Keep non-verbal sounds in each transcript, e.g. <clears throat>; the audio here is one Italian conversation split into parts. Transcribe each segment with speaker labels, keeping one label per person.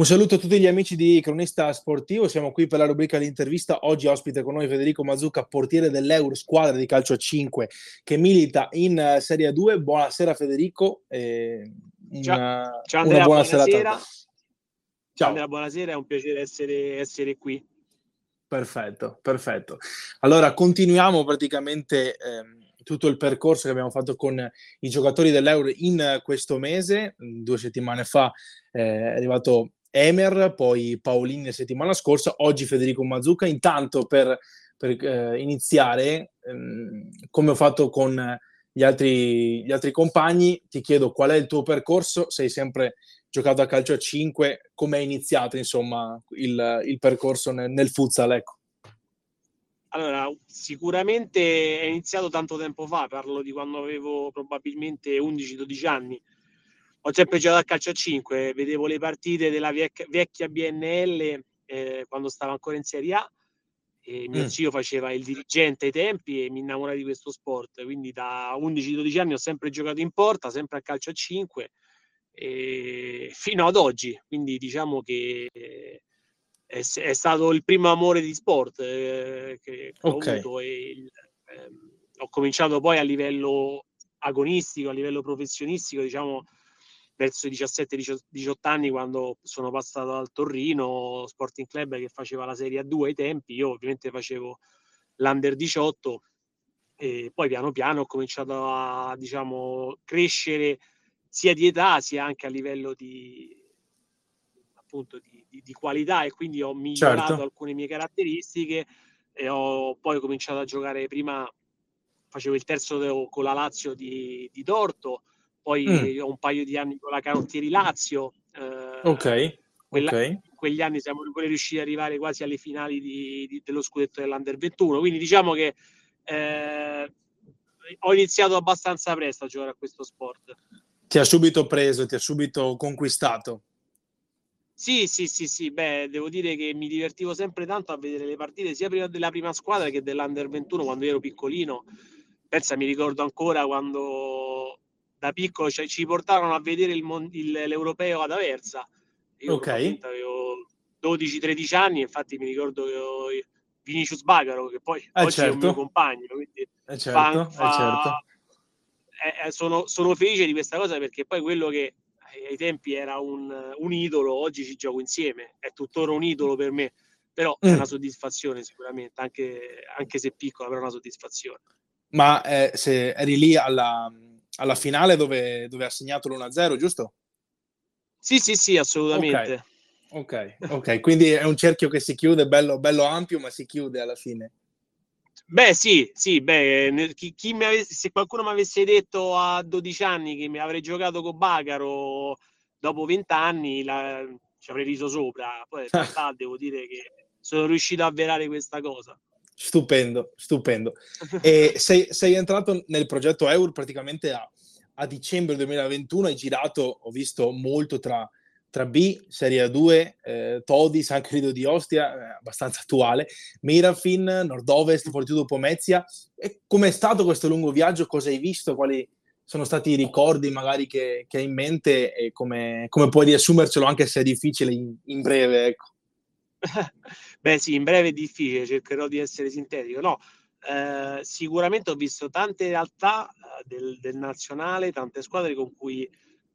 Speaker 1: Un saluto a tutti gli amici di Cronista Sportivo, siamo qui per la rubrica di intervista. Oggi ospite con noi Federico Mazzucca, portiere dell'Euro, squadra di calcio a 5 che milita in eh, Serie 2. Buonasera Federico.
Speaker 2: Eh, una, ciao, ciao Andrea, buona buonasera. Ciao Andrea, buonasera, è un piacere essere, essere qui.
Speaker 1: Perfetto, perfetto. Allora, continuiamo praticamente ehm, tutto il percorso che abbiamo fatto con i giocatori dell'Euro in questo mese. Due settimane fa eh, è arrivato Emer, poi Paolini la settimana scorsa, oggi Federico Mazzucca. Intanto per, per eh, iniziare, ehm, come ho fatto con gli altri, gli altri compagni, ti chiedo qual è il tuo percorso, sei sempre giocato a calcio a 5, come è iniziato insomma il, il percorso nel, nel futsal? Ecco.
Speaker 2: Allora, sicuramente è iniziato tanto tempo fa, parlo di quando avevo probabilmente 11-12 anni ho sempre giocato a calcio a 5, vedevo le partite della vecchia, vecchia BNL eh, quando stavo ancora in Serie A e mio mm. zio faceva il dirigente ai tempi e mi innamorai di questo sport, quindi da 11-12 anni ho sempre giocato in porta, sempre a calcio a 5 e fino ad oggi, quindi diciamo che è, è stato il primo amore di sport eh, che okay. ho avuto e il, eh, ho cominciato poi a livello agonistico, a livello professionistico, diciamo verso i 17-18 anni quando sono passato al Torrino, Sporting Club che faceva la Serie A2 ai tempi, io ovviamente facevo l'Under 18 e poi piano piano ho cominciato a diciamo crescere sia di età sia anche a livello di appunto di, di, di qualità e quindi ho migliorato certo. alcune mie caratteristiche e ho poi cominciato a giocare prima facevo il terzo con la Lazio di, di Torto poi mm. ho un paio di anni con la Carottieri Lazio.
Speaker 1: Eh, ok.
Speaker 2: Quella,
Speaker 1: okay.
Speaker 2: In quegli anni siamo riusciti ad arrivare quasi alle finali di, di, dello scudetto dell'Under 21. Quindi diciamo che eh, ho iniziato abbastanza presto a giocare a questo sport.
Speaker 1: Ti ha subito preso, ti ha subito conquistato.
Speaker 2: Sì, sì, sì, sì, beh, devo dire che mi divertivo sempre tanto a vedere le partite sia prima della prima squadra che dell'Under 21 quando ero piccolino. Pensa, mi ricordo ancora quando da piccolo cioè, ci portarono a vedere il, il, l'europeo ad Aversa. Io
Speaker 1: okay.
Speaker 2: avevo 12-13 anni, infatti mi ricordo che ho Vinicius Bagaro, che poi
Speaker 1: eh
Speaker 2: oggi
Speaker 1: certo.
Speaker 2: è un mio compagno. Quindi
Speaker 1: eh certo, fa, eh certo.
Speaker 2: Eh, eh, sono, sono, felice di questa cosa perché poi quello che ai tempi era un, un, idolo, oggi ci gioco insieme, è tuttora un idolo per me, però mm. è una soddisfazione sicuramente, anche, anche se piccola, però è una soddisfazione.
Speaker 1: Ma eh, se eri lì alla, alla finale dove, dove ha segnato l'1-0, giusto?
Speaker 2: Sì, sì, sì, assolutamente.
Speaker 1: Ok, ok, okay. quindi è un cerchio che si chiude, bello, bello ampio, ma si chiude alla fine.
Speaker 2: Beh, sì, sì, beh, chi, chi avesse, se qualcuno mi avesse detto a 12 anni che mi avrei giocato con Bacaro dopo 20 anni, la, ci avrei riso sopra. Poi in <laughs> realtà devo dire che sono riuscito a avverare questa cosa.
Speaker 1: Stupendo, stupendo. <laughs> E sei, sei, entrato nel progetto Eur praticamente a, a, dicembre 2021, hai girato, ho visto molto tra, tra B, Serie A2, eh, Todi, San Credo di Ostia, eh, abbastanza attuale, Mirafin, Nord-Ovest, Fortitudo Pomezia. E com'è stato questo lungo viaggio? Cosa hai visto? Quali sono stati i ricordi magari che, che hai in mente e come, come puoi riassumercelo anche se è difficile in, in breve? Ecco. <laughs>
Speaker 2: Beh, sì, in breve è difficile, cercherò di essere sintetico. No, eh, sicuramente ho visto tante realtà eh, del, del, nazionale, tante squadre con cui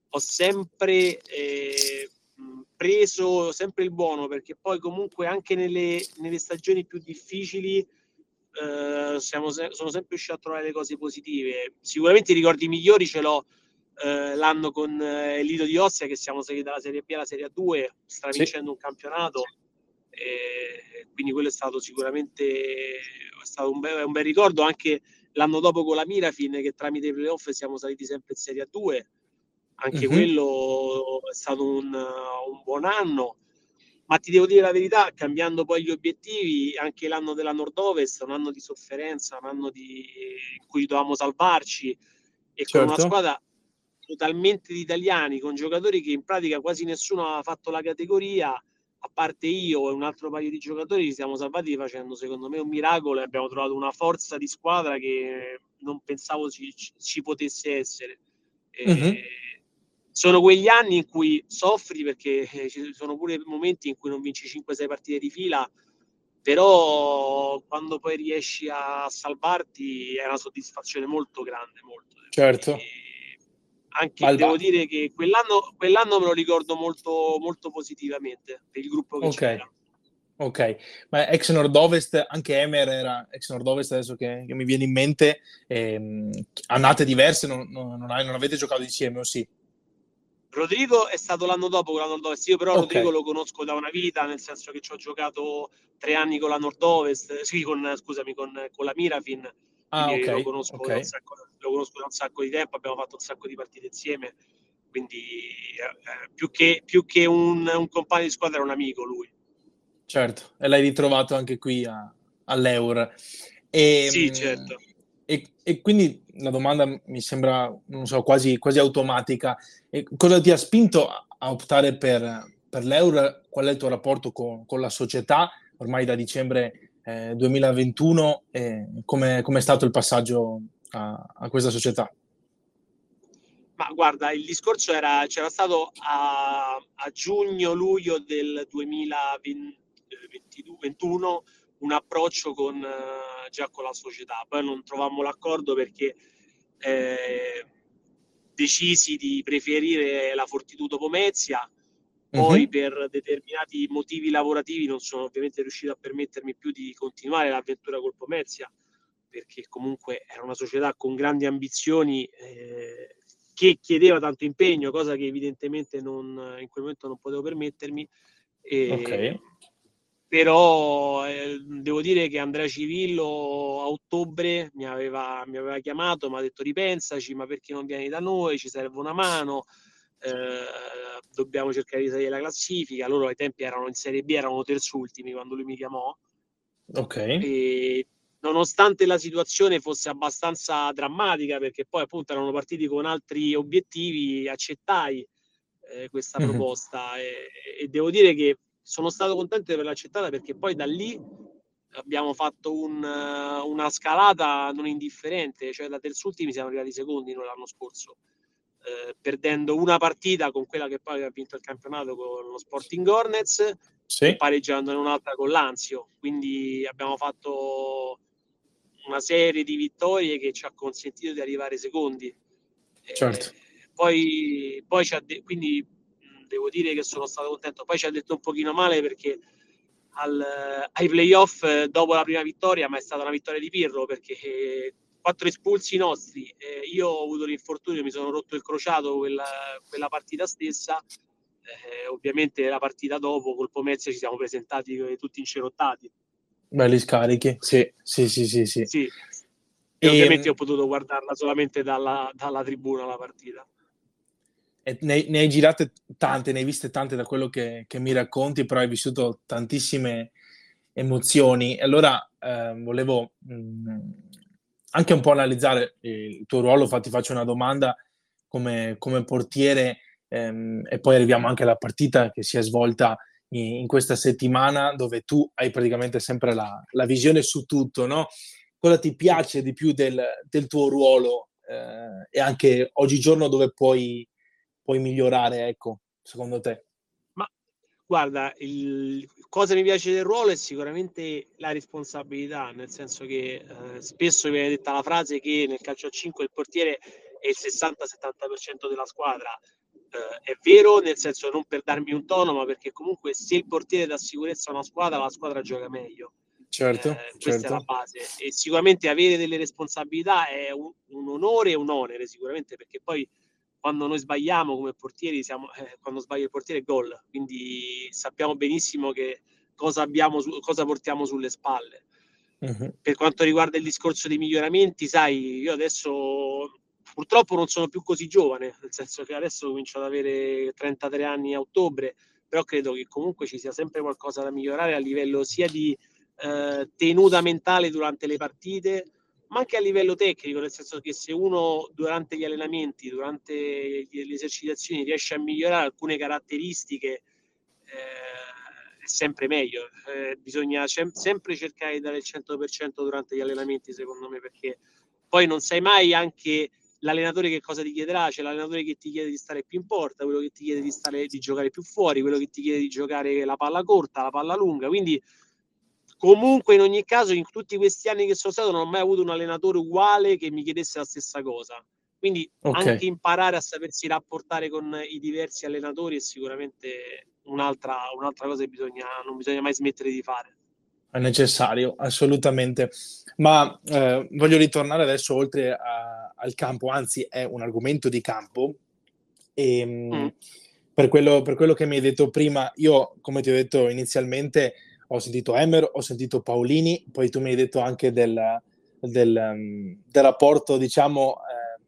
Speaker 2: ho sempre eh, preso sempre il buono, perché poi comunque anche nelle, nelle stagioni più difficili eh, siamo, sono sempre riuscito a trovare le cose positive. Sicuramente i ricordi migliori ce l'ho eh, l'anno con eh, il Lido di Ostia, che siamo saliti dalla Serie B alla Serie A2, stravincendo sì. un campionato e quindi quello è stato sicuramente è stato un, bel, un bel ricordo anche l'anno dopo con la Mirafin che tramite i playoff siamo saliti sempre in Serie A2 anche uh-huh. quello è stato un, un, buon anno ma ti devo dire la verità cambiando poi gli obiettivi anche l'anno della Nord-Ovest un anno di sofferenza un anno di, in cui dovevamo salvarci e certo. con una certo. squadra totalmente di italiani con giocatori che in pratica quasi nessuno ha fatto la categoria a parte io e un altro paio di giocatori, ci siamo salvati facendo secondo me un miracolo e abbiamo trovato una forza di squadra che non pensavo ci, ci potesse essere. E, uh-huh. sono quegli anni in cui soffri perché eh, ci sono pure momenti in cui non vinci 5-6 partite di fila, però quando poi riesci a salvarti è una soddisfazione molto grande. Molto.
Speaker 1: Certo. E
Speaker 2: anche Alba. devo dire che quell'anno, quell'anno me lo ricordo molto, molto positivamente per il gruppo che okay. c'era.
Speaker 1: Ok, ma ex nord-ovest, anche Emer era ex nord-ovest adesso che, che mi viene in mente, ehm, annate diverse, non, non, non, avete giocato insieme o sì?
Speaker 2: Rodrigo è stato l'anno dopo con la nord-ovest, io però okay. Rodrigo lo conosco da una vita, nel senso che ci ho giocato tre anni con la nord-ovest, sì, con, scusami, con, con la Mirafin, ah, okay. lo, conosco okay. sacco, lo, conosco da un sacco, di tempo, abbiamo fatto un sacco di partite insieme, quindi eh, più che, più che un, un compagno di squadra è un amico lui.
Speaker 1: Certo, e l'hai ritrovato anche qui a, all'Eur. E,
Speaker 2: sì, certo.
Speaker 1: E, e, quindi la domanda mi sembra, non so, quasi, quasi automatica. E cosa ti ha spinto a optare per, per l'Eur? Qual è il tuo rapporto con, con la società? Ormai da dicembre eh, 2021, eh, come è stato il passaggio a, a questa società?
Speaker 2: Ma guarda, il discorso era, c'era stato a, a giugno-luglio del 2020, 2021 un approccio con, eh, già con la società. Poi non trovammo l'accordo perché eh, decisi di preferire la Fortitudo Pomezia. Poi uh-huh. per determinati motivi lavorativi non sono ovviamente riuscito a permettermi più di continuare l'avventura col Pomezia, perché comunque era una società con grandi ambizioni eh, che chiedeva tanto impegno, cosa che evidentemente non, in quel momento non potevo permettermi. E, okay però eh, devo dire che Andrea Civillo a ottobre mi aveva, mi aveva chiamato, mi ha detto ripensaci, ma perché non vieni da noi, ci serve una mano, eh, dobbiamo cercare di salire la classifica, loro ai tempi erano in Serie B, erano terzultimi quando lui mi chiamò.
Speaker 1: Ok.
Speaker 2: E nonostante la situazione fosse abbastanza drammatica, perché poi appunto erano partiti con altri obiettivi, accettai eh, questa mm-hmm. proposta e, e devo dire che sono stato contento di averla accettata perché poi da lì abbiamo fatto un, una scalata non indifferente, cioè da terzultimi siamo arrivati secondi l'anno scorso, eh, perdendo una partita con quella che poi ha vinto il campionato con lo Sporting Hornets sì. e pareggiando in un'altra con l'Anzio. Quindi abbiamo fatto una serie di vittorie che ci ha consentito di arrivare secondi.
Speaker 1: Certo.
Speaker 2: Eh, poi, poi ci ha de- quindi devo dire che sono stato contento. Poi ci ha detto un pochino male perché al, ai playoff eh, dopo la prima vittoria, ma è stata una vittoria di Pirro perché quattro espulsi nostri, eh, io ho avuto l'infortunio, mi sono rotto il crociato quella, quella partita stessa. Eh, ovviamente la partita dopo col Pomezia ci siamo presentati tutti incerottati.
Speaker 1: Belli scarichi, sì, sì, sì, sì. sì.
Speaker 2: sì. E, e ovviamente ho potuto guardarla solamente dalla, dalla tribuna la partita
Speaker 1: ne, ne, hai girate tante, ne hai viste tante da quello che, che mi racconti, però hai vissuto tantissime emozioni. Allora eh, volevo mh, mm, anche un po' analizzare il tuo ruolo, infatti faccio una domanda come, come portiere ehm, e poi arriviamo anche alla partita che si è svolta in, in questa settimana dove tu hai praticamente sempre la, la visione su tutto, no? Cosa ti piace di più del, del tuo ruolo eh, e anche oggigiorno dove puoi puoi migliorare, ecco, secondo te?
Speaker 2: Guarda, il, cosa mi piace del ruolo è sicuramente la responsabilità, nel senso che eh, spesso viene detta la frase che nel calcio a 5 il portiere è il 60-70% della squadra. Eh, è vero, nel senso non per darmi un tono, ma perché comunque se il portiere dà sicurezza a una squadra, la squadra gioca meglio.
Speaker 1: Certo,
Speaker 2: eh, questa
Speaker 1: certo.
Speaker 2: è la base. E sicuramente avere delle responsabilità è un, un onore e un onere, sicuramente, perché poi quando noi sbagliamo come portieri, siamo, eh, quando sbaglia il portiere è gol, quindi sappiamo benissimo che cosa, abbiamo su, cosa portiamo sulle spalle. Uh-huh. Per quanto riguarda il discorso dei miglioramenti, sai, io adesso purtroppo non sono più così giovane, nel senso che adesso comincio ad avere 33 anni a ottobre, però credo che comunque ci sia sempre qualcosa da migliorare a livello sia di eh, tenuta mentale durante le partite, ma anche a livello tecnico, nel senso che se uno durante gli allenamenti, durante le esercitazioni riesce a migliorare alcune caratteristiche, eh, è sempre meglio. Eh, bisogna sem- sempre cercare di dare il 100% durante gli allenamenti, secondo me, perché poi non sai mai anche l'allenatore che cosa ti chiederà? C'è l'allenatore che ti chiede di stare più in porta, quello che ti chiede di, stare, di giocare più fuori, quello che ti chiede di giocare la palla corta, la palla lunga. Quindi, comunque, in ogni caso, in tutti questi anni che sono stato, non ho mai avuto un allenatore uguale che mi chiedesse la stessa cosa. Quindi, okay. anche imparare a sapersi rapportare con i diversi allenatori è sicuramente un'altra, un'altra cosa che bisogna, non bisogna mai smettere di fare
Speaker 1: è necessario, assolutamente. Ma eh, voglio ritornare adesso oltre a, al campo, anzi è un argomento di campo. E, ehm, mm. per, quello, per, quello, che mi hai detto prima, io come ti ho detto inizialmente ho sentito Emer, ho sentito Paolini, poi tu mi hai detto anche del, del, um, del rapporto, diciamo, eh,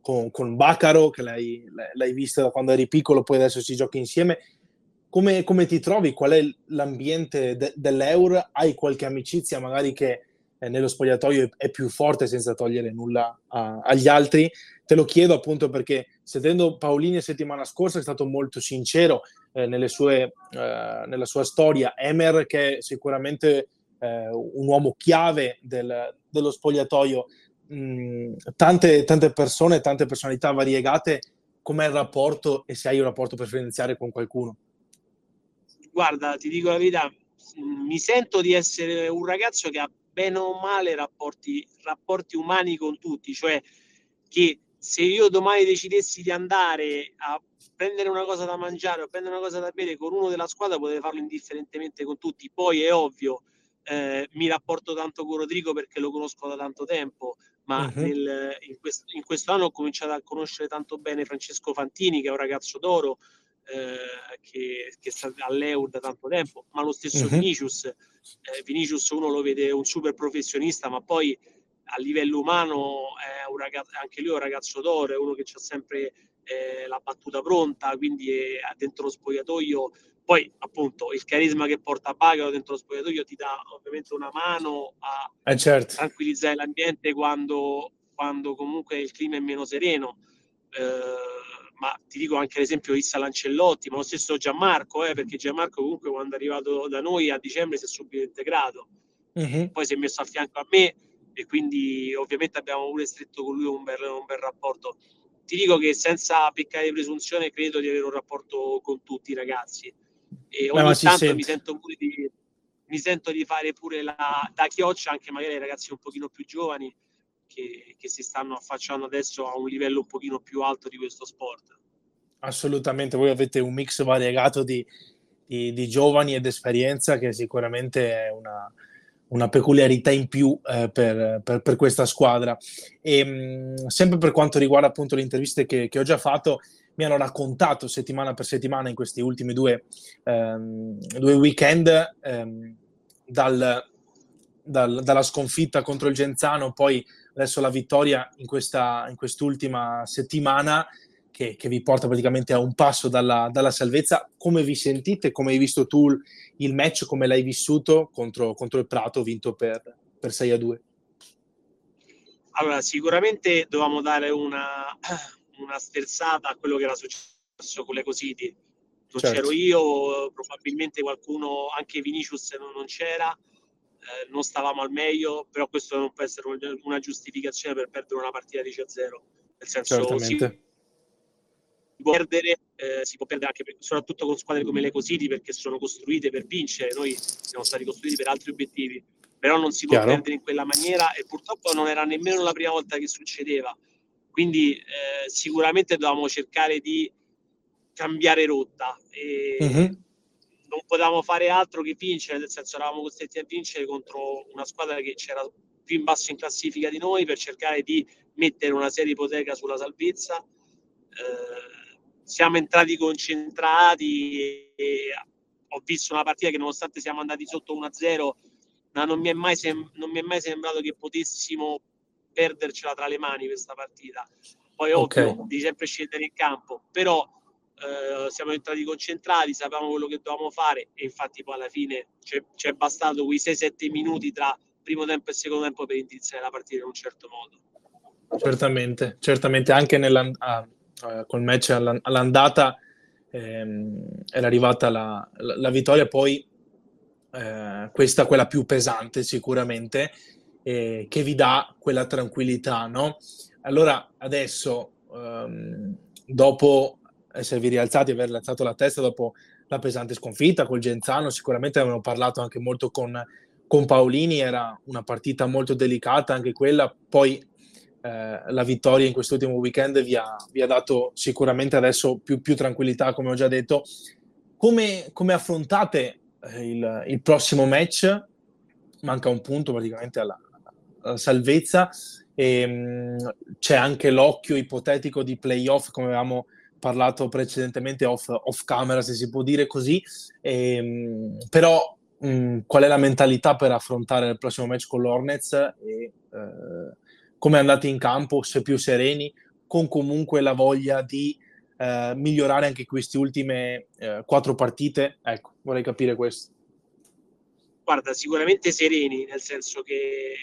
Speaker 1: con, con Bacaro, che l'hai, l'hai visto da quando eri piccolo, poi adesso si gioca insieme come, come, ti trovi? Qual è l'ambiente de- dell'Eur? Hai qualche amicizia magari che eh, nello spogliatoio è, più forte senza togliere nulla a, agli altri? Te lo chiedo appunto perché sentendo Paolini settimana scorsa è stato molto sincero eh, sue, eh, nella sua storia. Emer che è sicuramente eh, un uomo chiave del, dello spogliatoio. Mm, tante, tante persone, tante personalità variegate, com'è il rapporto e se hai un rapporto preferenziale con qualcuno?
Speaker 2: guarda, ti dico la verità, mi sento di essere un ragazzo che ha bene o male rapporti, rapporti umani con tutti, cioè che se io domani decidessi di andare a prendere una cosa da mangiare o prendere una cosa da bere con uno della squadra potrei farlo indifferentemente con tutti. Poi è ovvio, eh, mi rapporto tanto con Rodrigo perché lo conosco da tanto tempo, ma uh-huh. nel, in, questo, in, questo, anno ho cominciato a conoscere tanto bene Francesco Fantini, che è un ragazzo d'oro, eh, che, che, sta all'Eur da tanto tempo, ma lo stesso uh-huh. Vinicius, eh, Vinicius uno lo vede un super professionista, ma poi a livello umano è un ragazzo, anche lui è un ragazzo d'oro, è uno che ha sempre eh, la battuta pronta, quindi è, dentro lo spogliatoio. Poi, appunto, il carisma che porta Bagaro dentro lo spogliatoio ti dà ovviamente una mano a
Speaker 1: eh certo.
Speaker 2: tranquillizzare l'ambiente quando, quando comunque il clima è meno sereno. Eh, ma ti dico anche l'esempio di Issa Lancellotti, ma lo stesso Gianmarco, eh, perché Gianmarco comunque quando è arrivato da noi a dicembre si è subito integrato, uh-huh. poi si è messo a fianco a me e quindi ovviamente abbiamo pure stretto con lui un bel, un bel rapporto. Ti dico che senza peccare di presunzione credo di avere un rapporto con tutti i ragazzi e ogni Beh, tanto mi sento pure di, mi sento di fare pure la, da chioccia anche magari ai ragazzi un pochino più giovani che, che, si stanno affacciando adesso a un livello un pochino più alto di questo sport.
Speaker 1: Assolutamente, voi avete un mix variegato di, di, di giovani ed esperienza che sicuramente è una, una peculiarità in più eh, per, per, per, questa squadra. E mh, mm, sempre per quanto riguarda appunto le interviste che, che, ho già fatto, mi hanno raccontato settimana per settimana in questi ultimi due, ehm, due weekend ehm, dal, dal, dalla sconfitta contro il Genzano, poi adesso la vittoria in, questa, in quest'ultima settimana che, che, vi porta praticamente a un passo dalla, dalla, salvezza. Come vi sentite? Come hai visto tu il match? Come l'hai vissuto contro, contro il Prato vinto per, per 6 a 2?
Speaker 2: Allora, sicuramente dovevamo dare una, <clears throat> una sterzata a quello che era successo con le Cositi. Non certo. c'ero io, probabilmente qualcuno, anche Vinicius non, non c'era eh, non stavamo al meglio, però questo non può essere una giustificazione per perdere una partita 10 a 0. Nel senso,
Speaker 1: Certamente.
Speaker 2: si può perdere, eh, si può perdere anche per, soprattutto con squadre come le Cositi perché sono costruite per vincere, noi siamo stati costruiti per altri obiettivi, però non si può Chiaro. perdere in quella maniera e purtroppo non era nemmeno la prima volta che succedeva. Quindi eh, sicuramente dovevamo cercare di cambiare rotta. E, uh-huh non potevamo fare altro che vincere, nel senso eravamo costretti a vincere contro una squadra che c'era più in basso in classifica di noi per cercare di mettere una serie ipoteca sulla salvezza. Eh, siamo entrati concentrati e ho visto una partita che nonostante siamo andati sotto 1-0, ma non mi è mai, sem- non mi è mai sembrato che potessimo perdercela tra le mani questa partita. Poi okay. ovvio, devi sempre scendere in campo, però eh, siamo entrati concentrati, sapevamo quello che dovevamo fare e infatti poi alla fine ci è bastato quei 6-7 minuti tra primo tempo e secondo tempo per iniziare la partita in un certo modo.
Speaker 1: Certamente, certamente anche nella, ah, uh, col match all'andata ehm, era arrivata la, la, la vittoria, poi eh, questa quella più pesante sicuramente, eh, che vi dà quella tranquillità, no? allora adesso, um, dopo esservi rialzati, aver alzato la testa dopo la pesante sconfitta col Genzano, sicuramente avevano parlato anche molto con, con Paolini, era una partita molto delicata anche quella, poi eh, la vittoria in quest'ultimo weekend vi ha, vi ha dato sicuramente adesso più, più, tranquillità, come ho già detto. Come, come affrontate eh, il, il, prossimo match? Manca un punto praticamente alla, alla salvezza e ehm, mh, c'è anche l'occhio ipotetico di playoff, come avevamo parlato precedentemente off, off camera, se si può dire così. E, ehm, però mh, qual è la mentalità per affrontare il prossimo match con l'Hornets e eh, come andate in campo, se più sereni, con comunque la voglia di eh, migliorare anche queste ultime eh, quattro partite? Ecco, vorrei capire questo.
Speaker 2: Guarda, sicuramente sereni, nel senso che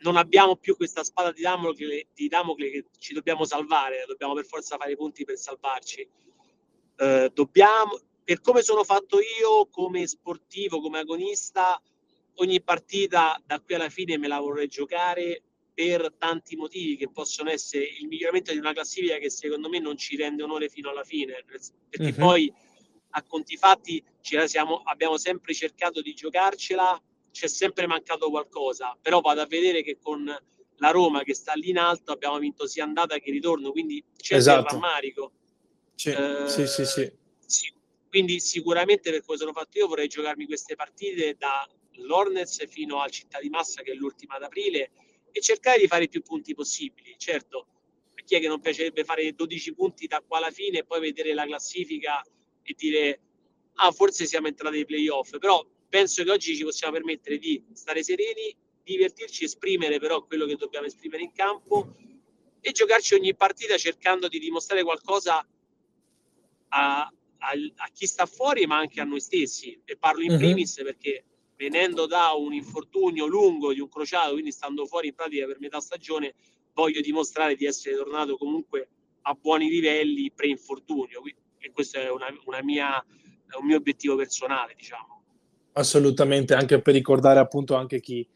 Speaker 2: non abbiamo più questa spada di Damocle, di Damocle che ci dobbiamo salvare, dobbiamo per forza fare i punti per salvarci. Eh, dobbiamo, per come sono fatto io, come sportivo, come agonista, ogni partita da qui alla fine me la vorrei giocare per tanti motivi che possono essere il miglioramento di una classifica che secondo me non ci rende onore fino alla fine, perché uh-huh. poi a conti fatti siamo, abbiamo sempre cercato di giocarcela, c'è sempre mancato qualcosa, però vado a vedere che con la Roma che sta lì in alto abbiamo vinto sia andata che ritorno, quindi c'è esatto. il rammarico.
Speaker 1: Sì, eh, sì, sì, sì.
Speaker 2: sì. Quindi sicuramente per come sono fatto io vorrei giocarmi queste partite dall'Hornets fino al Città di Massa che è l'ultima ad aprile e cercare di fare i più punti possibili. Certo, a chi è che non piacerebbe fare 12 punti da qua alla fine e poi vedere la classifica e dire ah forse siamo entrati ai playoff, però penso che oggi ci possiamo permettere di stare sereni, divertirci, esprimere però quello che dobbiamo esprimere in campo e giocarci ogni partita cercando di dimostrare qualcosa a, a, a chi sta fuori ma anche a noi stessi e parlo in uh-huh. primis perché venendo da un infortunio lungo di un crociato, quindi stando fuori in pratica per metà stagione, voglio dimostrare di essere tornato comunque a buoni livelli pre-infortunio. E questo è una, una mia, un mio obiettivo personale, diciamo.
Speaker 1: Assolutamente, anche per ricordare appunto anche chi,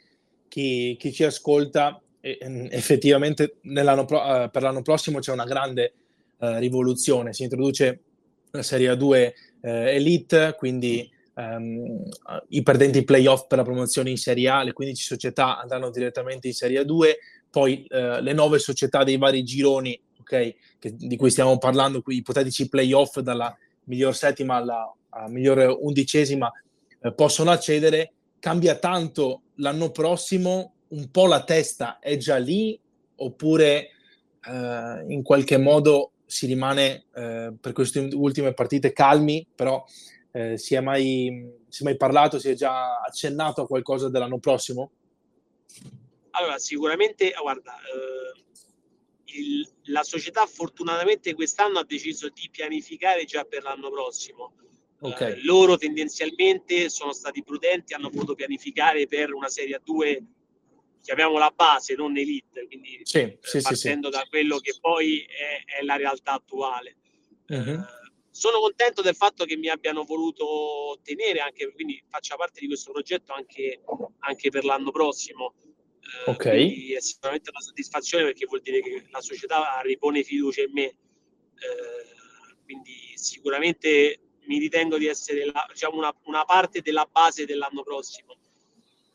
Speaker 1: chi, chi ci ascolta, effettivamente nell'anno pro, uh, per l'anno prossimo c'è una grande uh, rivoluzione, si introduce la Serie A2 uh, Elite, quindi um, i perdenti playoff per la promozione in Serie A, le 15 società andranno direttamente in Serie A2, poi uh, le nove società dei vari gironi, okay, che, di cui stiamo parlando, qui ipotetici playoff dalla miglior settima alla, alla miglior undicesima, eh, possono accedere. Cambia tanto l'anno prossimo, un po' la testa è già lì, oppure eh, in qualche modo si rimane eh, per queste ultime partite calmi, però eh, si, è mai, si è mai parlato, si è già accennato a qualcosa dell'anno prossimo?
Speaker 2: Allora, sicuramente, guarda, eh, il, la società fortunatamente quest'anno ha deciso di pianificare già per l'anno prossimo. Okay. Eh, loro tendenzialmente sono stati prudenti, hanno voluto pianificare per una serie a due, chiamiamola base, non elite, quindi sì, sì, partendo sì, da quello che poi è, è la realtà attuale. Uh-huh sono contento del fatto che mi abbiano voluto tenere, anche, quindi faccia parte di questo progetto anche, anche per l'anno prossimo.
Speaker 1: Eh, ok. È
Speaker 2: sicuramente una soddisfazione perché vuol dire che la società ripone fiducia in me. Eh, quindi sicuramente mi ritengo di essere la, diciamo una, una parte della base dell'anno prossimo.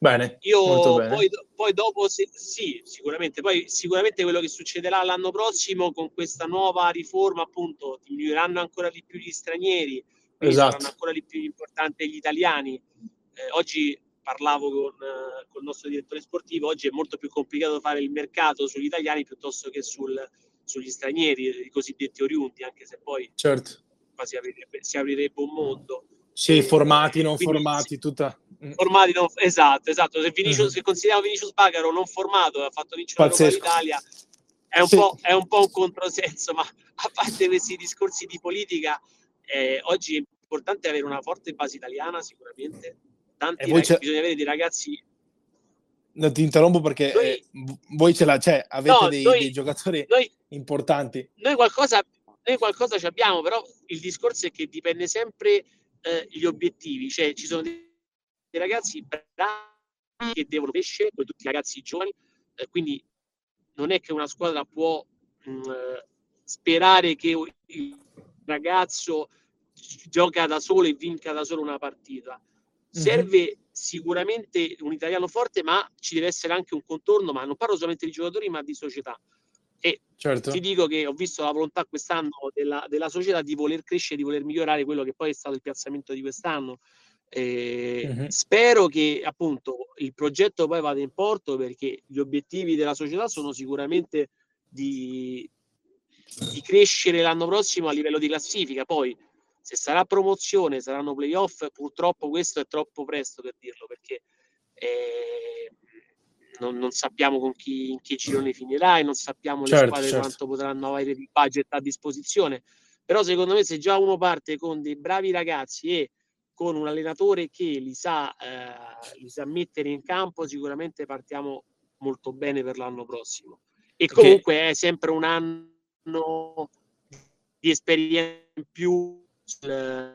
Speaker 1: Bene,
Speaker 2: io bene. Poi, poi, dopo se, sì, sicuramente, poi sicuramente quello che succederà l'anno prossimo con questa nuova riforma, appunto, diminuiranno ancora di più gli stranieri, esatto. saranno ancora di più importanti gli italiani. Eh, oggi parlavo con, eh, con, il nostro direttore sportivo, oggi è molto più complicato fare il mercato sugli italiani piuttosto che sul, sugli stranieri, i cosiddetti oriundi, anche se poi
Speaker 1: certo.
Speaker 2: si, aprirebbe, si aprirebbe un mondo.
Speaker 1: Sì, formati, non formati, sì, tutta...
Speaker 2: Mm. Formati, non... esatto, esatto. Se, Vinicius, mm. se consideriamo Vinicius Bagaro non formato, ha fatto vincere
Speaker 1: Pazzesco.
Speaker 2: l'Italia, è un, sì. è un, po', un controsenso, ma a parte questi discorsi di politica, eh, oggi è importante avere una forte base italiana, sicuramente. Tanti ragazzi, bisogna avere dei ragazzi
Speaker 1: non ti interrompo perché noi, eh, voi ce la, cioè, avete no, dei, noi, dei, giocatori noi, importanti.
Speaker 2: Noi qualcosa, noi qualcosa ci abbiamo, però il discorso è che dipende sempre eh, gli obiettivi, cioè ci sono dei, dei ragazzi bravi che devono crescere, come tutti i ragazzi giovani, eh, quindi non è che una squadra può mh, mm, sperare che il ragazzo gioca da solo e vinca da solo una partita. Serve mm-hmm. sicuramente un italiano forte, ma ci deve essere anche un contorno, ma non parlo solamente di giocatori, ma di società. E certo. ti dico che ho visto la volontà quest'anno della, della, società di voler crescere, di voler migliorare quello che poi è stato il piazzamento di quest'anno. Eh, mm-hmm. Spero che appunto il progetto poi vada in porto perché gli obiettivi della società sono sicuramente di, di crescere l'anno prossimo a livello di classifica. Poi se sarà promozione, saranno playoff, purtroppo questo è troppo presto per dirlo perché eh, non, non, sappiamo con chi, in che girone finirà e non sappiamo certo, le squadre certo. quanto potranno avere di budget a disposizione. Però secondo me se già uno parte con dei bravi ragazzi e con un allenatore che li sa, eh, li sa mettere in campo, sicuramente partiamo molto bene per l'anno prossimo. E comunque okay. è sempre un anno di esperienza in più eh,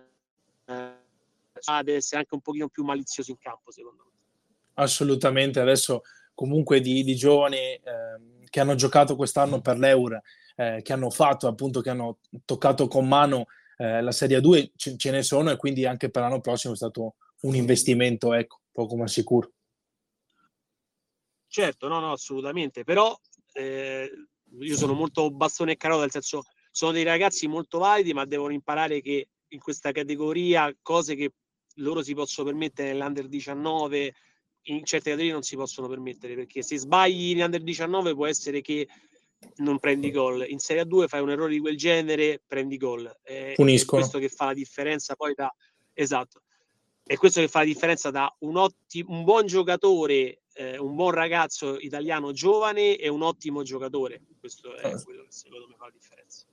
Speaker 2: deve essere anche un pochino più malizioso in campo, secondo me.
Speaker 1: Assolutamente, adesso comunque di, di giovani eh, che hanno giocato quest'anno per l'Euro, eh, che hanno fatto appunto, che hanno toccato con mano eh, la Serie 2, ce, ce, ne sono e quindi anche per l'anno prossimo è stato un investimento, ecco, poco ma sicuro.
Speaker 2: Certo, no, no, assolutamente, però eh, io sono molto bastone e carota, nel senso sono dei ragazzi molto validi, ma devono imparare che in questa categoria cose che loro si possono permettere nell'under 19 in certe categorie non si possono permettere perché se sbagli in under 19 può essere che non prendi gol. In Serie A2 fai un errore di quel genere prendi gol. È, è questo che fa la differenza poi da esatto. È questo che fa la differenza da un, ottimo, un buon giocatore eh, un buon ragazzo italiano giovane e un ottimo giocatore. Questo è quello che secondo me fa la differenza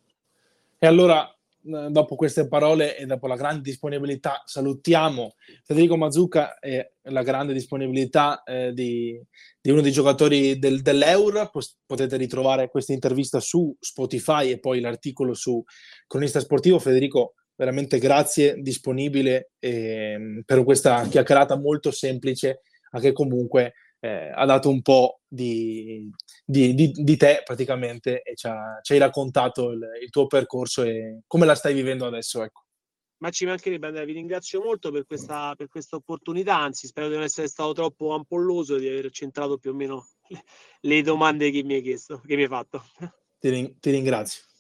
Speaker 1: e allora, dopo queste parole e dopo la grande disponibilità, salutiamo Federico Mazzucca e la grande disponibilità eh, di, di, uno dei giocatori del, dell'Euro. Potete ritrovare questa intervista su Spotify e poi l'articolo su Cronista Sportivo. Federico, veramente grazie, disponibile eh, per questa chiacchierata molto semplice, ma che comunque eh, ha dato un po' di, di, di, di te praticamente e ci, ha, ci hai raccontato il, il, tuo percorso e come la stai vivendo adesso. Ecco.
Speaker 2: Ma ci mancherebbe Andrea, vi ringrazio molto per questa, per questa opportunità, anzi spero di non essere stato troppo ampolloso e di aver centrato più o meno le domande che mi hai chiesto, che mi hai fatto.
Speaker 1: Ti, ti ringrazio.